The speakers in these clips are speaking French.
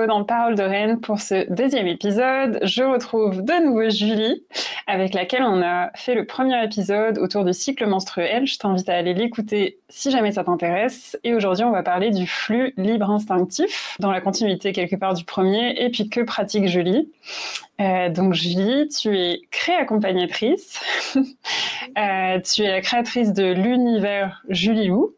nouveau dans Parole de Reine pour ce deuxième épisode. Je retrouve de nouveau Julie, avec laquelle on a fait le premier épisode autour du cycle menstruel. Je t'invite à aller l'écouter si jamais ça t'intéresse. Et aujourd'hui, on va parler du flux libre instinctif, dans la continuité quelque part du premier, et puis que pratique Julie. Euh, donc Julie, tu es créaccompagnatrice. euh, tu es la créatrice de l'univers Julie Lou.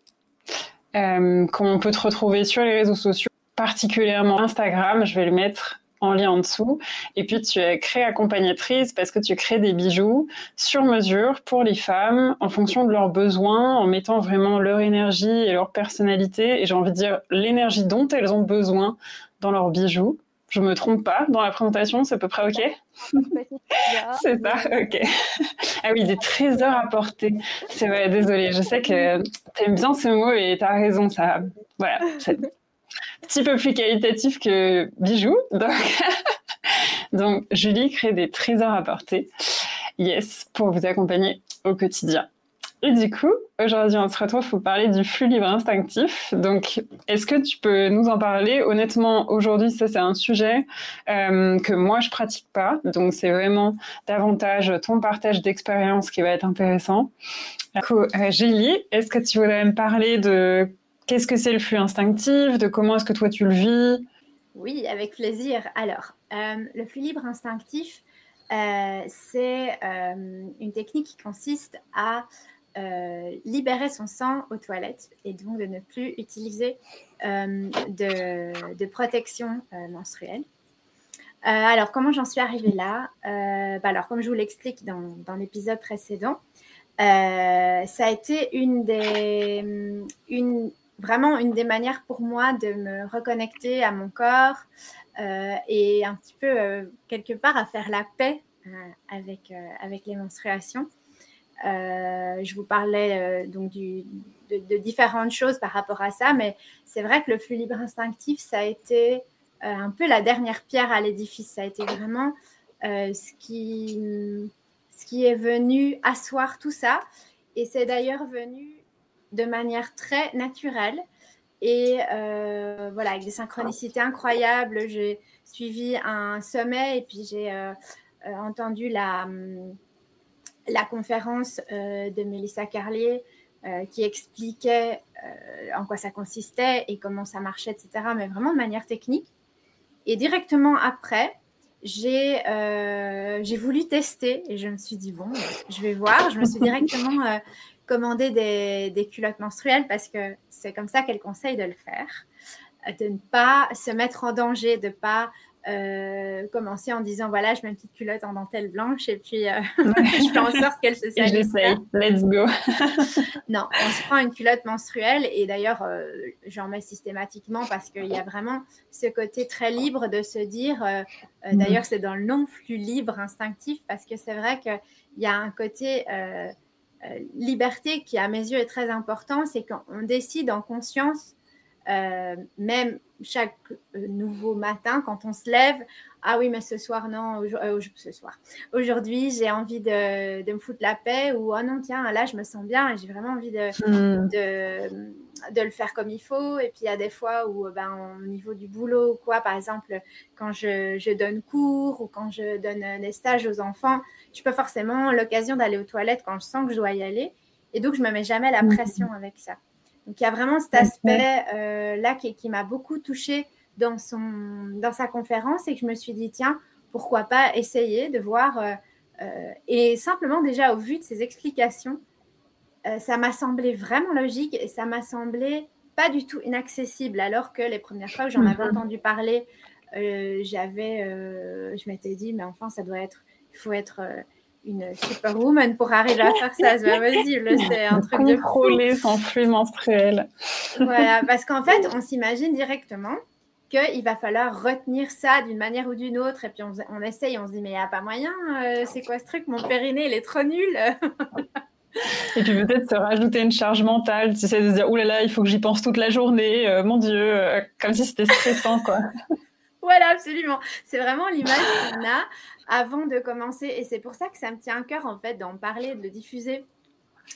Euh, qu'on peut te retrouver sur les réseaux sociaux, particulièrement Instagram. Je vais le mettre en lien en dessous. Et puis, tu es créé accompagnatrice parce que tu crées des bijoux sur mesure pour les femmes en fonction de leurs besoins, en mettant vraiment leur énergie et leur personnalité, et j'ai envie de dire l'énergie dont elles ont besoin dans leurs bijoux. Je me trompe pas dans la présentation, c'est à peu près OK? C'est ça, OK. ah oui, des trésors à porter. C'est vrai, désolée, je sais que tu aimes bien ce mot et tu as raison, ça, voilà, petit peu plus qualitatif que bijoux. Donc, Julie crée des trésors à porter. Yes, pour vous accompagner au quotidien. Et du coup, aujourd'hui, on se retrouve pour parler du flux libre instinctif. Donc, est-ce que tu peux nous en parler? Honnêtement, aujourd'hui, ça, c'est un sujet euh, que moi, je pratique pas. Donc, c'est vraiment davantage ton partage d'expérience qui va être intéressant. Du coup, euh, Julie, est-ce que tu voudrais me parler de qu'est-ce que c'est le flux instinctif, de comment est-ce que toi, tu le vis? Oui, avec plaisir. Alors, euh, le flux libre instinctif, c'est une technique qui consiste à euh, libérer son sang aux toilettes et donc de ne plus utiliser euh, de, protection euh, menstruelle. alors, comment j'en suis arrivée là? Bah Alors, comme je vous l'explique dans, dans l'épisode précédent, ça a été une des, une, vraiment une des manières pour moi de me reconnecter à mon corps et un petit peu, quelque part, à faire la paix avec, avec les menstruations. Euh, je vous parlais euh, donc du, de, différentes choses par rapport à ça, mais c'est vrai que le flux libre instinctif, ça a été euh, un peu la dernière pierre à l'édifice. Ça a été vraiment ce, qui, ce qui est venu asseoir tout ça. Et c'est d'ailleurs venu de manière très naturelle et voilà, avec des synchronicités incroyables. J'ai suivi un sommet et puis j'ai entendu la la conférence euh, de Mélissa Carlier euh, qui expliquait euh, en quoi ça consistait et comment ça marchait, etc., mais vraiment de manière technique. Et directement après, j'ai voulu tester et je me suis dit, bon, je vais voir. Je me suis directement commandé des, des, culottes menstruelles parce que c'est comme ça qu'elle conseille de le faire, de ne pas se mettre en danger, de ne pas euh, commencer en disant voilà, je mets une petite culotte en dentelle blanche et puis euh, je fais en sorte qu'elle se salisse. let's go. non, on se prend une culotte menstruelle et d'ailleurs, euh, j'en mets systématiquement parce qu'il y a vraiment ce côté très libre de se dire, mhm. d'ailleurs, c'est dans le nom flux libre instinctif parce que c'est vrai qu'il y a un côté liberté qui, à mes yeux, est très important, c'est qu'on décide en conscience euh, même chaque euh, nouveau matin, quand on se lève, ah oui, mais ce soir, non, euh, ce soir. Aujourd'hui, j'ai envie de, de, me foutre la paix ou oh non, tiens, là, je me sens bien et j'ai vraiment envie de, hmm. de, de, le faire comme il faut. Et puis, il y a des fois où, ben, au niveau du boulot ou quoi, par exemple, quand je, je donne cours ou quand je donne des stages aux enfants, je peux forcément l'occasion d'aller aux toilettes quand je sens que je dois y aller. Et donc, je me mets jamais la hmm. pression avec ça. Donc il y a vraiment cet aspect-là euh, qui, m'a beaucoup touchée dans, son, dans sa conférence et que je me suis dit, tiens, pourquoi pas essayer de voir. Euh, euh, et simplement déjà au vu de ses explications, ça m'a semblé vraiment logique et ça m'a semblé pas du tout inaccessible alors que les premières fois où j'en avais mhm. entendu parler, j'avais, je m'étais dit, mais enfin, ça doit être, il faut être une superwoman pour arriver à faire ça. C'est pas possible. C'est un truc de Contrôler son flux menstruel. voilà, parce qu'en fait, on s'imagine directement qu'il va falloir retenir ça d'une manière ou d'une autre. Et puis on, on essaye, on se dit, mais il n'y a pas moyen. Euh, c'est quoi ce truc? Mon périnée, il est trop nul. Et puis peut-être se rajouter une charge mentale, tu sais, de se dire, oulala, là là, il faut que j'y pense toute la journée, euh, mon Dieu, euh, comme si c'était stressant, quoi. voilà, absolument. C'est vraiment l'image qu'on a avant de commencer. Et c'est pour ça que ça me tient à cœur, en fait, d'en parler, de le diffuser.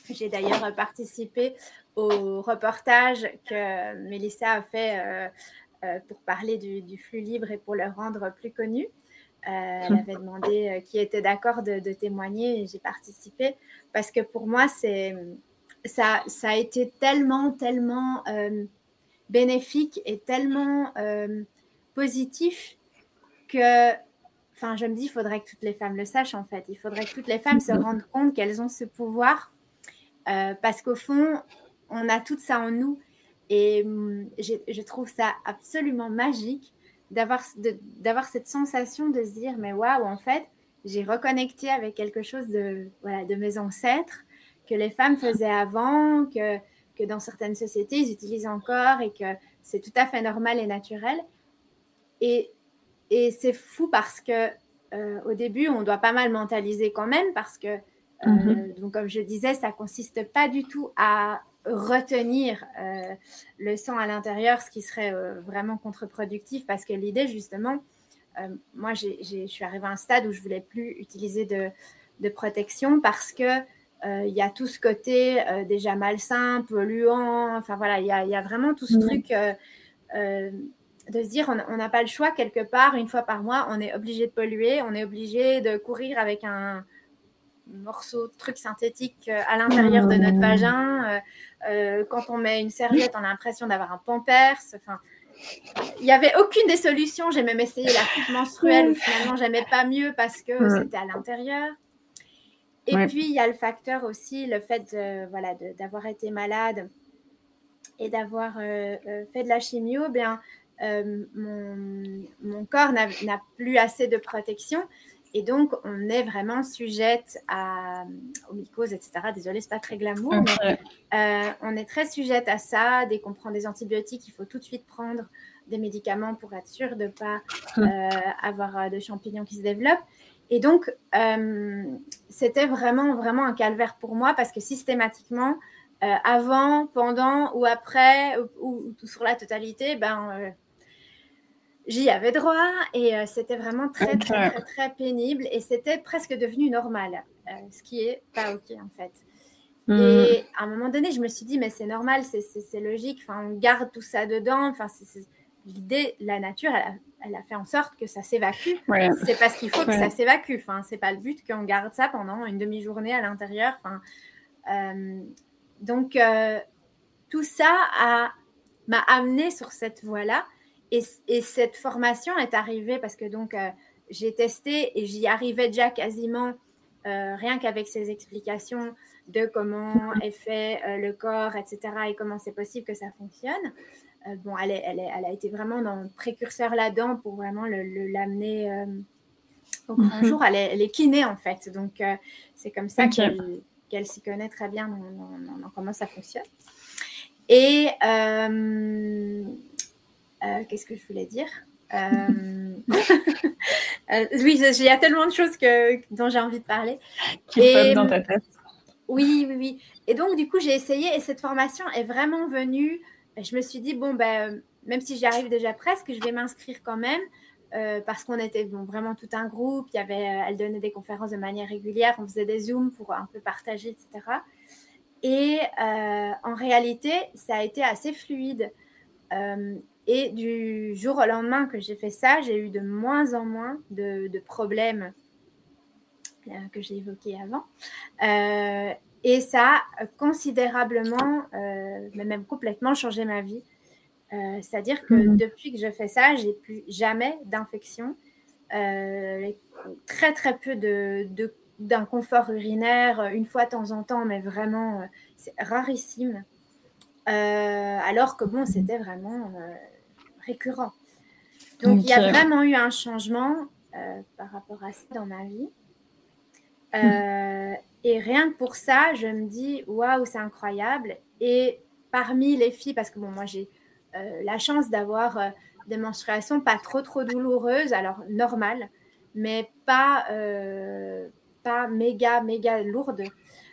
J'ai d'ailleurs participé au reportage que Mélissa a fait pour parler du, flux libre et pour le rendre plus connu. elle avait demandé qui était d'accord de, témoigner et j'ai participé parce que pour moi, c'est ça, ça a été tellement, tellement bénéfique et tellement positif que enfin, je me dis, il faudrait que toutes les femmes le sachent en fait. Il faudrait que toutes les femmes se rendent compte qu'elles ont ce pouvoir euh, parce qu'au fond, on a tout ça en nous. Et hum, je, trouve ça absolument magique d'avoir cette sensation de se dire, mais waouh, en fait, j'ai reconnecté avec quelque chose de, voilà, de mes ancêtres que les femmes faisaient avant, que, que dans certaines sociétés, ils utilisent encore et que c'est tout à fait normal et naturel. Et et c'est fou parce que euh, au début, on doit pas mal mentaliser quand même parce que, euh, mhm. donc comme je disais, ça consiste pas du tout à retenir euh, le sang à l'intérieur, ce qui serait vraiment contre-productif parce que l'idée justement, moi je suis arrivée à un stade où je voulais plus utiliser de, de protection parce que il y a tout ce côté déjà malsain, polluant, enfin voilà, il y, y, a vraiment tout ce truc de se dire on n'a pas le choix. Quelque part, une fois par mois, on est obligé de polluer, on est obligé de courir avec un morceau de truc synthétique euh, à l'intérieur de notre vagin. Euh, euh, quand on met une serviette, on a l'impression d'avoir un pampers. Enfin, il n'y avait aucune des solutions. J'ai même essayé la coupe menstruelle où finalement j'aimais pas mieux parce que c'était à l'intérieur. Et puis il y a le facteur aussi, le fait de, voilà, d'avoir été malade et d'avoir fait de la chimio, bien, euh, mon, corps n'a plus assez de protection. Et donc, on est vraiment sujette à, aux mycoses, etc. Désolée, c'est pas très glamour, mais euh, on est très sujette à ça. Dès qu'on prend des antibiotiques, il faut tout de suite prendre des médicaments pour être sûr de ne pas euh, avoir de champignons qui se développent. Et donc, c'était vraiment, vraiment un calvaire pour moi parce que systématiquement, avant, pendant ou après, ou, ou, sur la totalité, ben, j'y avais droit et euh, c'était vraiment très, très, très, très, pénible et c'était presque devenu normal, euh, ce qui est pas OK en fait. Hmm. Et à un moment donné, je me suis dit, mais c'est normal, c'est logique, enfin, on garde tout ça dedans. Enfin, l'idée, la nature, elle a, fait en sorte que ça s'évacue. C'est parce qu'il faut que ça s'évacue. Enfin, c'est pas le but qu'on garde ça pendant une demi-journée à l'intérieur. Enfin, euh, donc, tout ça m'a amené sur cette voie-là. Et, cette formation est arrivée parce que donc euh, j'ai testé et j'y arrivais déjà quasiment euh, rien qu'avec ces explications de comment est fait euh, le corps, etc. et comment c'est possible que ça fonctionne. bon, elle, elle, elle, a été vraiment dans le précurseur là-dedans pour vraiment l'amener le, au grand mhm. jour. Elle est, elle est, kiné en fait, donc c'est comme ça qu'elle s'y connaît très bien dans, comment ça fonctionne. Et euh, qu'est-ce que je voulais dire? Euh, euh, Oui, il y a tellement de choses que, dont j'ai envie de parler. Qui et, dans ta tête. Oui, oui, oui. Et donc, du coup, j'ai essayé et cette formation est vraiment venue. Je me suis dit, bon, ben, même si j'y arrive déjà presque, je vais m'inscrire quand même. parce qu'on était bon, vraiment tout un groupe, il y avait, elle donnait des conférences de manière régulière, on faisait des zooms pour un peu partager, etc. Et en réalité, ça a été assez fluide. Et du jour au lendemain que j'ai fait ça, j'ai eu de moins en moins de, problèmes euh, que j'ai évoqués avant. Euh, et ça a considérablement, euh, mais même complètement changé ma vie. C'est-à-dire que mhm. depuis que je fais ça, j'ai plus jamais d'infection, très très peu de, d'inconfort urinaire, une fois de temps en temps, mais vraiment, c'est rarissime. alors que bon, c'était vraiment récurrent. Donc, il y a vraiment eu un changement euh, par rapport à ça dans ma vie. Euh, et rien que pour ça, je me dis, waouh, c'est incroyable. Et parmi les filles, parce que bon, moi j'ai euh, la chance d'avoir des menstruations pas trop trop douloureuses, alors normales, mais pas, pas méga méga lourdes.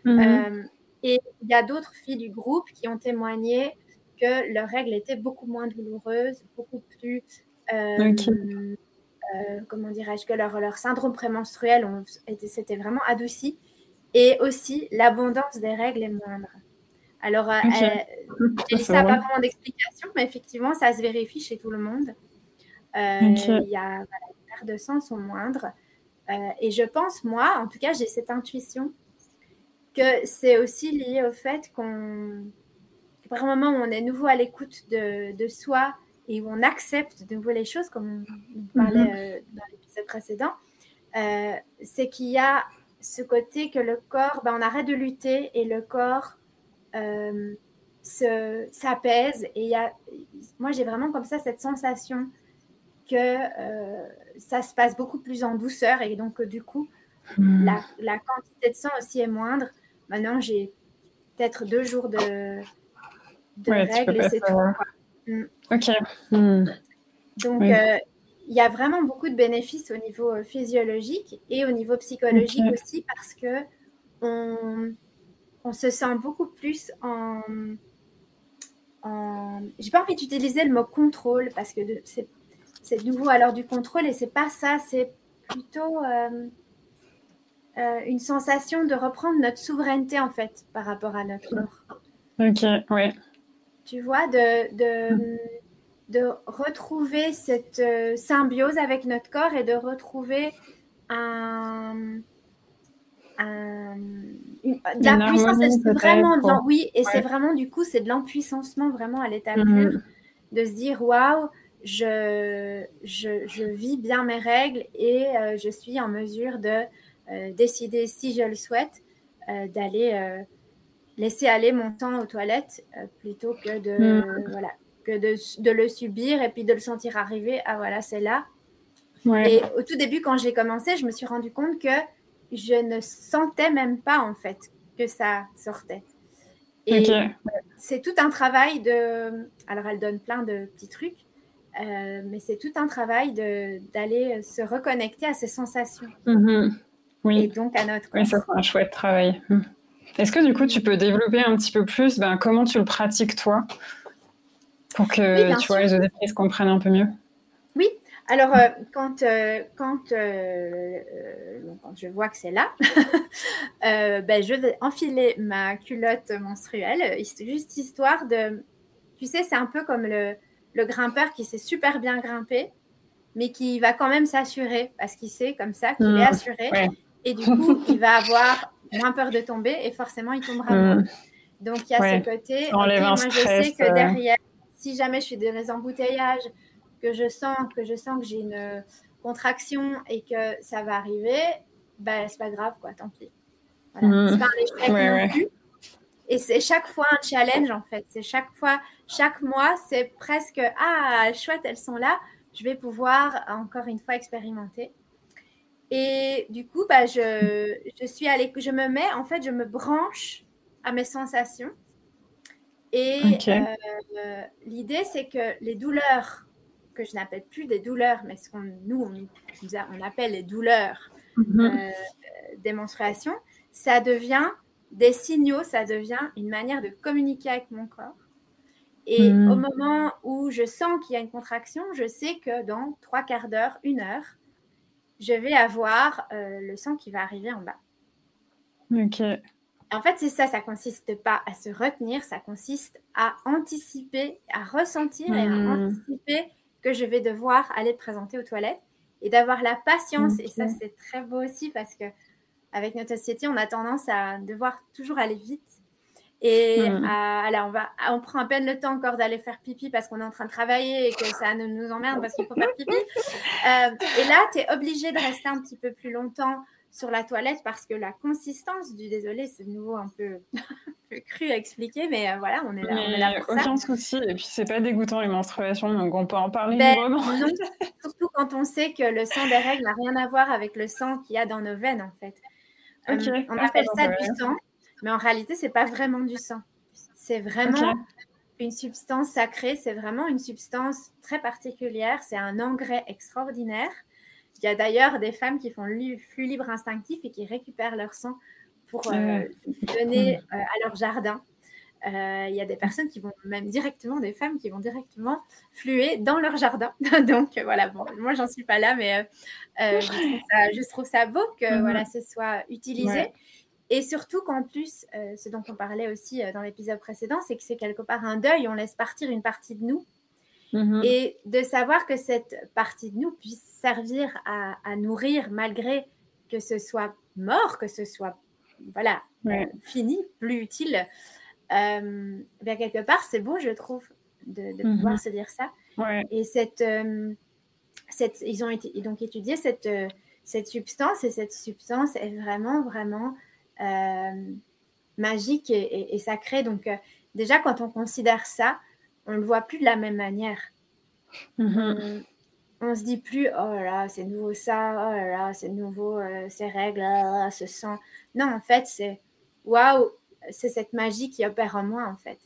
Mhm. et il y a d'autres filles du groupe qui ont témoigné que leurs règles étaient beaucoup moins douloureuses, beaucoup plus. Euh, euh, comment dirais-je Que leur, leur syndrome prémenstruel s'était vraiment adouci. Et aussi, l'abondance des règles est moindre. Alors, j'ai ça, pas vraiment d'explication, mais effectivement, ça se vérifie chez tout le monde. Il y a les pertes de sang sont moindres. et je pense, moi, en tout cas, j'ai cette intuition que c'est aussi lié au fait qu'on, moment où on est nouveau à l'écoute de, de, soi et où on accepte de nouveau les choses, comme on parlait mhm. euh, dans l'épisode précédent, euh, c'est qu'il y a ce côté que le corps, ben, on arrête de lutter et le corps euh, s'apaise. Et y a, moi, j'ai vraiment comme ça cette sensation que ça se passe beaucoup plus en douceur et donc du coup, hmm. la, la, quantité de sang aussi est moindre. Maintenant, j'ai peut-être deux jours de, de règles et c'est tout. Mm. Ok. Hmm. Donc, euh, il y a vraiment beaucoup de bénéfices au niveau euh, physiologique et au niveau psychologique aussi parce que on, on, se sent beaucoup plus en. en... J'ai pas envie d'utiliser le mot contrôle parce que c'est nouveau alors du contrôle et c'est pas ça, c'est plutôt. Euh, euh, une sensation de reprendre notre souveraineté en fait par rapport à notre corps. Ok, ouais. Tu vois, de, de, de retrouver cette euh, symbiose avec notre corps et de retrouver un, un de la puissance, vraiment de oui, et c'est vraiment du coup, c'est de l'empuissancement vraiment à l'état mm. de se dire waouh, je, je, je, vis bien mes règles et euh, je suis en mesure de euh, décider, si je le souhaite, euh, d'aller laisser aller mon temps aux toilettes plutôt que de, hmm. voilà, que de, de, le subir et puis de le sentir arriver. Ah voilà, c'est là. Et au tout début, quand j'ai commencé, je me suis rendu compte que je ne sentais même pas en fait que ça sortait. Et c'est tout un travail de. Alors, elle donne plein de petits trucs, mais c'est tout un travail d'aller se reconnecter à ces sensations. Mm-hmm. Oui. Et donc à notre Oui, ça c'est un chouette travail. Hmm. Est-ce que du coup tu peux développer un petit peu plus ben, comment tu le pratiques toi pour que tu vois, les auditrices comprennent un peu mieux? Oui, alors euh, quand, euh, quand, euh, quand, je vois que c'est là, ben, je vais enfiler ma culotte menstruelle, juste histoire de... Tu sais, c'est un peu comme le, le grimpeur qui sait super bien grimper, mais qui va quand même s'assurer parce qu'il sait comme ça qu'il est hmm. assuré. Et du coup, il va avoir moins peur de tomber et forcément, il tombera moins. Hmm. Donc, il y a ce côté. moi, je sais que euh. derrière, si jamais je suis dans les embouteillages, que je sens que je sens que j'ai une contraction et que ça va arriver, ben, c'est pas grave, quoi, tant pis. Voilà. Hmm. C'est pas un échec non plus. Et c'est chaque fois un challenge, en fait. C'est chaque fois, chaque mois, c'est presque Ah, chouette, elles sont là. Je vais pouvoir encore une fois expérimenter. Et du coup, bah, je, je suis allée, je me mets, en fait, je me branche à mes sensations. Et euh, l'idée, c'est que les douleurs, que je n'appelle plus des douleurs, mais ce qu'on nous, on, on, appelle les douleurs mhm. euh, des menstruations, ça devient des signaux, ça devient une manière de communiquer avec mon corps. Et mhm. au moment où je sens qu'il y a une contraction, je sais que dans trois quarts d'heure, une heure, je vais avoir euh, le sang qui va arriver en bas. Ok. En fait, c'est ça, ça consiste pas à se retenir, ça consiste à anticiper, à ressentir et à hmm. anticiper que je vais devoir aller présenter aux toilettes et d'avoir la patience. Et ça, c'est très beau aussi parce que avec notre société, on a tendance à devoir toujours aller vite. Et hmm. on, va, on prend à peine le temps encore d'aller faire pipi parce qu'on est en train de travailler et que ça nous emmerde parce qu'il faut faire pipi. Euh, et là, tu es obligé de rester un petit peu plus longtemps sur la toilette parce que la consistance du désolé, c'est de nouveau un peu, cru à expliquer, mais euh, voilà, on est là, on est là pour aucun souci. Et puis, c'est pas dégoûtant les menstruations, donc on peut en parler ben, Non, surtout quand on sait que le sang des règles n'a rien à voir avec le sang qu'il y a dans nos veines, en fait. Euh, on ah, appelle ça du sang. Mais en réalité, c'est pas vraiment du sang. C'est vraiment une substance sacrée. C'est vraiment une substance très particulière. C'est un engrais extraordinaire. Il y a d'ailleurs des femmes qui font le flux libre instinctif et qui récupèrent leur sang pour euh, donner euh, à leur jardin. Euh, il y a des personnes qui vont même directement, des femmes qui vont directement fluer dans leur jardin. Donc voilà, bon, moi j'en suis pas là, mais je, trouve ça, beau que voilà, ce soit utilisé. Et surtout qu'en plus, euh, ce dont on parlait aussi dans l'épisode précédent, c'est que c'est quelque part un deuil, on laisse partir une partie de nous. Mhm. Et de savoir que cette partie de nous puisse servir à, nourrir malgré que ce soit mort, que ce soit voilà, fini, plus utile. bien quelque part, c'est beau, je trouve, de, pouvoir mhm. se dire ça. Et cette, cette, ils ont été, donc étudié cette, cette substance et cette substance est vraiment, vraiment euh, magique et, sacrée. Donc, euh, déjà, quand on considère ça, on ne le voit plus de la même manière. Mm-hmm. On, ne se dit plus, oh là, c'est nouveau ça, oh là là, c'est nouveau euh, ces règles, oh ce sang. Non, en fait, c'est waouh, c'est cette magie qui opère en moi, en fait.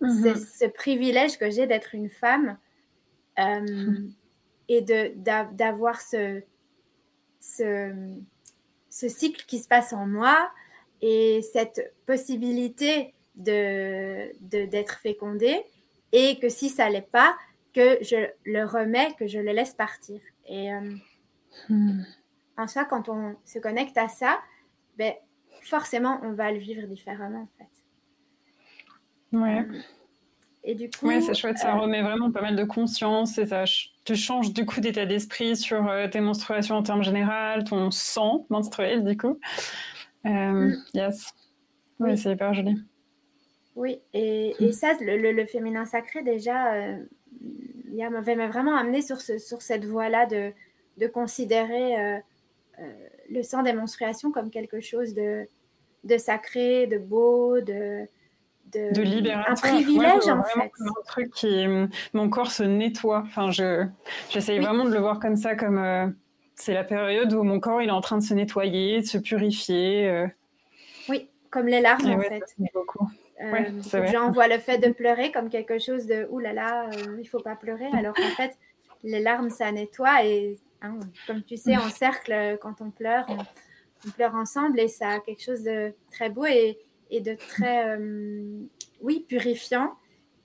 Mm-hmm. C'est ce privilège que j'ai d'être une femme mm-hmm. et d'avoir ce, ce, ce cycle qui se passe en moi et cette possibilité de d'être fécondée et que si ça l'est pas que je le remets que je le laisse partir et euh, hmm. en soi quand on se connecte à ça ben forcément on va le vivre différemment en fait ouais euh, et du coup, c'est chouette, ça euh, remet vraiment pas mal de conscience et ça te change du coup d'état d'esprit sur euh, tes menstruations en termes généraux, ton sang menstruel du coup. Euh, mm. Yes. Oui, c'est hyper joli. Oui, et, et ça, le, féminin sacré, déjà, il m'avait vraiment amené sur, ce, sur cette voie-là de, de considérer le sang des menstruations comme quelque chose de, de sacré, de beau, de, de, libérateur. Un privilège en fait. Un truc qui mon corps se nettoie. Enfin, je j'essaye vraiment de le voir comme ça, comme euh, c'est la période où mon corps il est en train de se nettoyer, de se purifier. Euh. Oui, comme les larmes en fait. Beaucoup. Euh, J'envoie le fait de pleurer comme quelque chose de ouh là là, euh, il faut pas pleurer. Alors qu'en fait, les larmes ça nettoie et hein, comme tu sais, en cercle, quand on pleure, on pleure ensemble et ça a quelque chose de très beau et et de très, euh, oui, purifiant.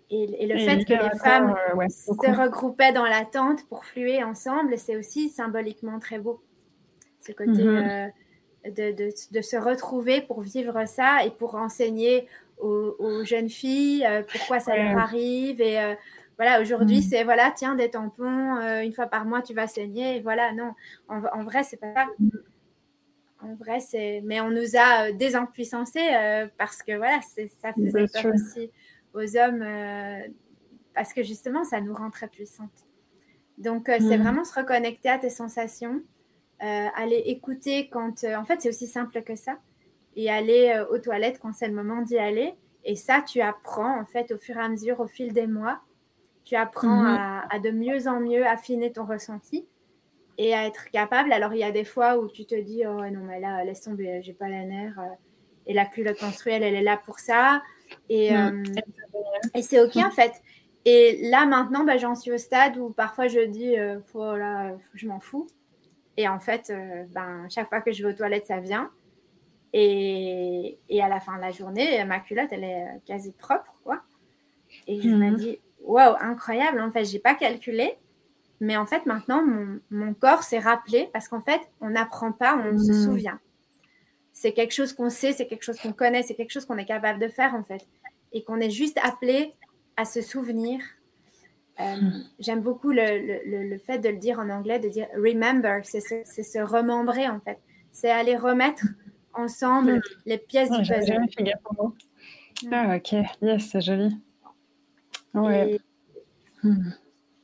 Et, le fait que les femmes euh, se regroupaient dans la tente pour fluer ensemble, c'est aussi symboliquement très beau. Ce côté mhm. euh, de, de, de, se retrouver pour vivre ça et pour enseigner aux, jeunes filles pourquoi ça leur arrive. Et voilà, aujourd'hui, mhm. c'est voilà, tiens, des tampons, une fois par mois, tu vas saigner. Et voilà, non, en, en vrai, c'est pas ça. Mhm en vrai, c'est. Mais on nous a euh, désimpuissancés euh, parce que voilà, ça faisait peur aussi aux hommes euh, parce que justement, ça nous rend très puissantes. Donc, c'est mm. vraiment se reconnecter à tes sensations, aller écouter quand. en fait, c'est aussi simple que ça. Et aller aux toilettes quand c'est le moment d'y aller. Et ça, tu apprends en fait au fur et à mesure, au fil des mois. Tu apprends mm-hmm. à, de mieux en mieux affiner ton ressenti et à être capable. Alors, il y a des fois où tu te dis, oh non, mais là, laisse tomber, j'ai pas la nerf. Euh, et la culotte menstruelle, elle est là pour ça. Et, mm. euh, et c'est OK, en fait. Et là, maintenant, bah, j'en suis au stade où parfois je dis, euh, je m'en fous. Et en fait, ben, chaque fois que je vais aux toilettes, ça vient. Et, et, à la fin de la journée, ma culotte, elle est quasi propre, quoi. Et je me mm. dis, waouh, incroyable. En fait, j'ai pas calculé. Mais en fait, maintenant, mon, corps s'est rappelé parce qu'en fait, on n'apprend pas, on se mmh. souvient. C'est quelque chose qu'on sait, c'est quelque chose qu'on connaît, c'est quelque chose qu'on est capable de faire en fait. Et qu'on est juste appelé à se souvenir. Euh, mmh. J'aime beaucoup le, fait de le dire en anglais, de dire remember, c'est se, remembrer en fait. C'est aller remettre ensemble mmh. les pièces du puzzle. Ah, ok, yes, c'est joli. Ouais.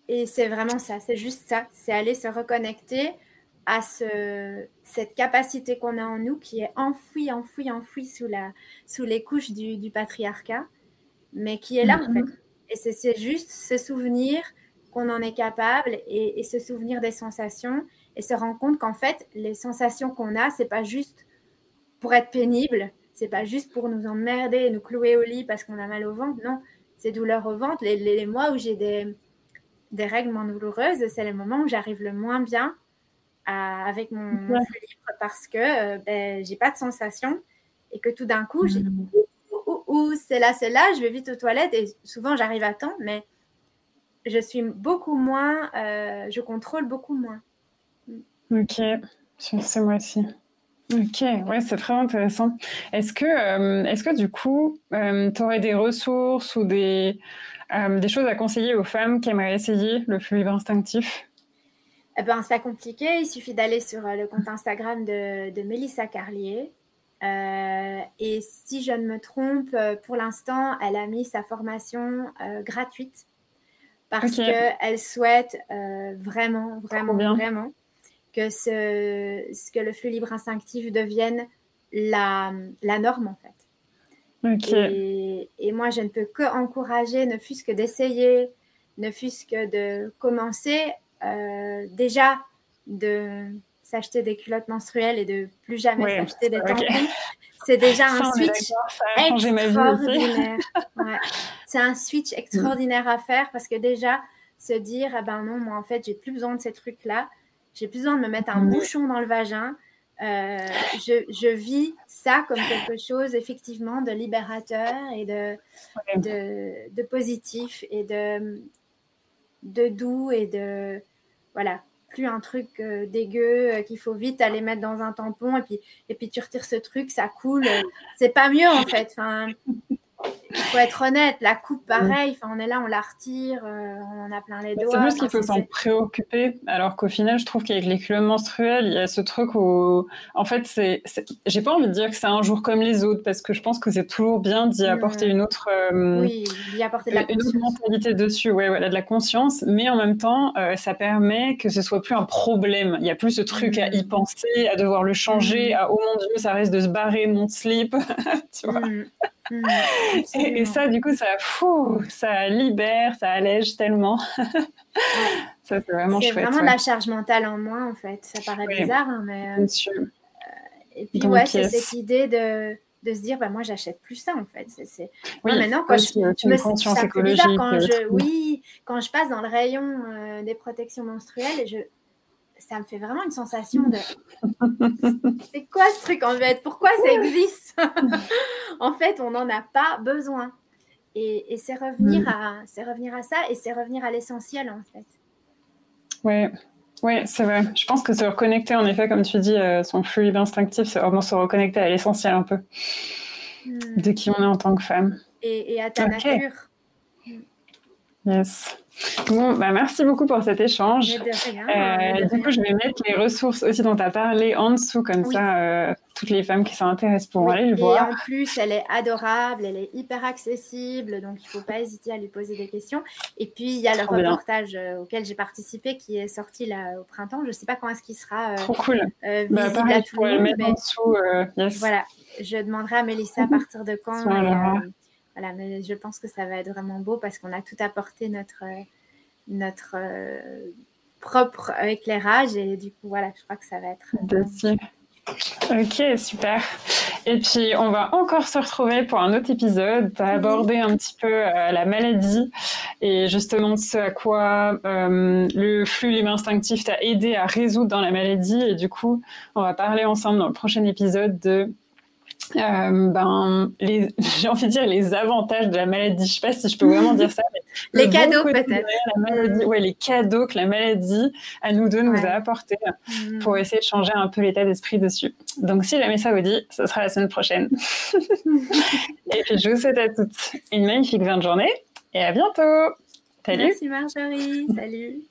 Et c'est vraiment ça, c'est juste ça, c'est aller se reconnecter à ce, cette capacité qu'on a en nous qui est enfouie, enfouie, enfouie sous, la, sous les couches du, patriarcat, mais qui est là en fait. Et c'est juste se souvenir qu'on en est capable et, se souvenir des sensations et se rendre compte qu'en fait, les sensations qu'on a, c'est pas juste pour être pénible, c'est pas juste pour nous emmerder et nous clouer au lit parce qu'on a mal au ventre, non, c'est douleur au ventre. Les, les mois où j'ai des, des règles moins douloureuses, c'est le moment où j'arrive le moins bien avec mon, livre parce que euh, ben, j'ai pas de sensation et que tout d'un coup, j'ai mm. ou c'est là, c'est là, je vais vite aux toilettes et souvent j'arrive à temps, mais je suis beaucoup moins, euh, je contrôle beaucoup moins. Ok, c'est moi aussi. Ok, ouais, c'est très intéressant. Est-ce que, euh, est-ce que du coup, euh, tu aurais des ressources ou des, des choses à conseiller aux femmes qui aimeraient essayer le libre instinctif? Eh ben, c'est pas compliqué, il suffit d'aller sur le compte Instagram de, de Mélissa Carlier. et si je ne me trompe, pour l'instant, elle a mis sa formation gratuite. Parce qu'elle souhaite vraiment, vraiment, vraiment que, ce, que le flux libre instinctif devienne la, la norme en fait. Et, moi, je ne peux que encourager, ne fût-ce que d'essayer, ne fût-ce que de commencer euh, déjà de s'acheter des culottes menstruelles et de plus jamais s'acheter des tampons. C'est déjà un switch extraordinaire. C'est un switch extraordinaire à faire parce que déjà, se dire, ah ben non, moi en fait, j'ai plus besoin de ces trucs-là j'ai besoin de me mettre un bouchon dans le vagin. Euh, je, je, vis ça comme quelque chose effectivement de libérateur et de, de, de, positif et de, de doux et de voilà plus un truc euh, dégueu euh, qu'il faut vite aller mettre dans un tampon et puis et puis tu retires ce truc ça coule. C'est pas mieux en fait il faut être honnête, la coupe, pareil, enfin, on est là, on la retire, euh, on en a plein les doigts. C'est juste qu'il faut s'en préoccuper, alors qu'au final, je trouve qu'avec les culottes menstruelles, il y a ce truc où, en fait, c'est, j'ai pas envie de dire que c'est un jour comme les autres, parce que je pense que c'est toujours bien d'y apporter une autre, euh, oui, d'y apporter de la une autre mentalité dessus, ouais, voilà, de la conscience, mais en même temps, euh, ça permet que ce soit plus un problème. Il y a plus ce truc à y mm. penser, à devoir le changer, mm. à oh mon dieu, ça risque de se barrer mon slip, tu vois. Mm. Mm, et, ça, du coup, ça, fou, ça libère, ça allège tellement. ça, c'est vraiment chouette. C'est vraiment la charge mentale en moins, en fait. Ça paraît bizarre, hein, mais. Euh, euh, et puis, ouais, c'est cette idée de, de se dire, bah, moi, j'achète plus ça, en fait. C'est, oui, maintenant, quand je, je me ça bizarre quand je, oui, quand je passe dans le rayon euh, des protections menstruelles, je, ça me fait vraiment une sensation de c'est quoi ce truc en fait? Pourquoi ça existe? En fait, on n'en a pas besoin. Et, c'est revenir, mm. à, c'est revenir à ça et c'est revenir à l'essentiel en fait. Oui, oui, c'est vrai. Je pense que se reconnecter, en effet, comme tu dis, euh, son fluide instinctif, c'est vraiment se reconnecter à l'essentiel un peu mm. de qui on est en tant que femme. Et, à ta nature. Yes. Bon, bah merci beaucoup pour cet échange. Euh, du coup, je vais mettre les ressources aussi dont tu as parlé en dessous, comme ça, euh, toutes les femmes qui s'intéressent pourront aller le voir. Et en plus, elle est adorable, elle est hyper accessible, donc il ne faut pas hésiter à lui poser des questions. Et puis, il y a le reportage euh, auquel j'ai participé qui est sorti là au printemps. Je ne sais pas quand est-ce qu'il sera Trop cool. visible bah, à tout le monde. Mais... En dessous, Voilà, je demanderai à Mélissa à partir de quand. voilà, mais je pense que ça va être vraiment beau parce qu'on a tout apporté notre notre euh, propre éclairage. Et du coup, voilà, je crois que ça va être. Bien Ok, super. Et puis, on va encore se retrouver pour un autre épisode. Tu as abordé un petit peu euh, la maladie et justement ce à quoi euh, le flux libre instinctif t'a aidé à résoudre dans la maladie. Et du coup, on va parler ensemble dans le prochain épisode de euh, ben, les, j'ai envie de dire les avantages de la maladie. Je sais pas si je peux vraiment dire ça. les cadeaux peut-être. Ouais, les cadeaux que la maladie à nous deux nous a apportés mm. pour essayer de changer un peu l'état d'esprit dessus. Donc si jamais ça vous dit, ce sera la semaine prochaine. et puis je vous souhaite à toutes une magnifique fin de journée et à bientôt. Salut. Merci Marjorie. Salut.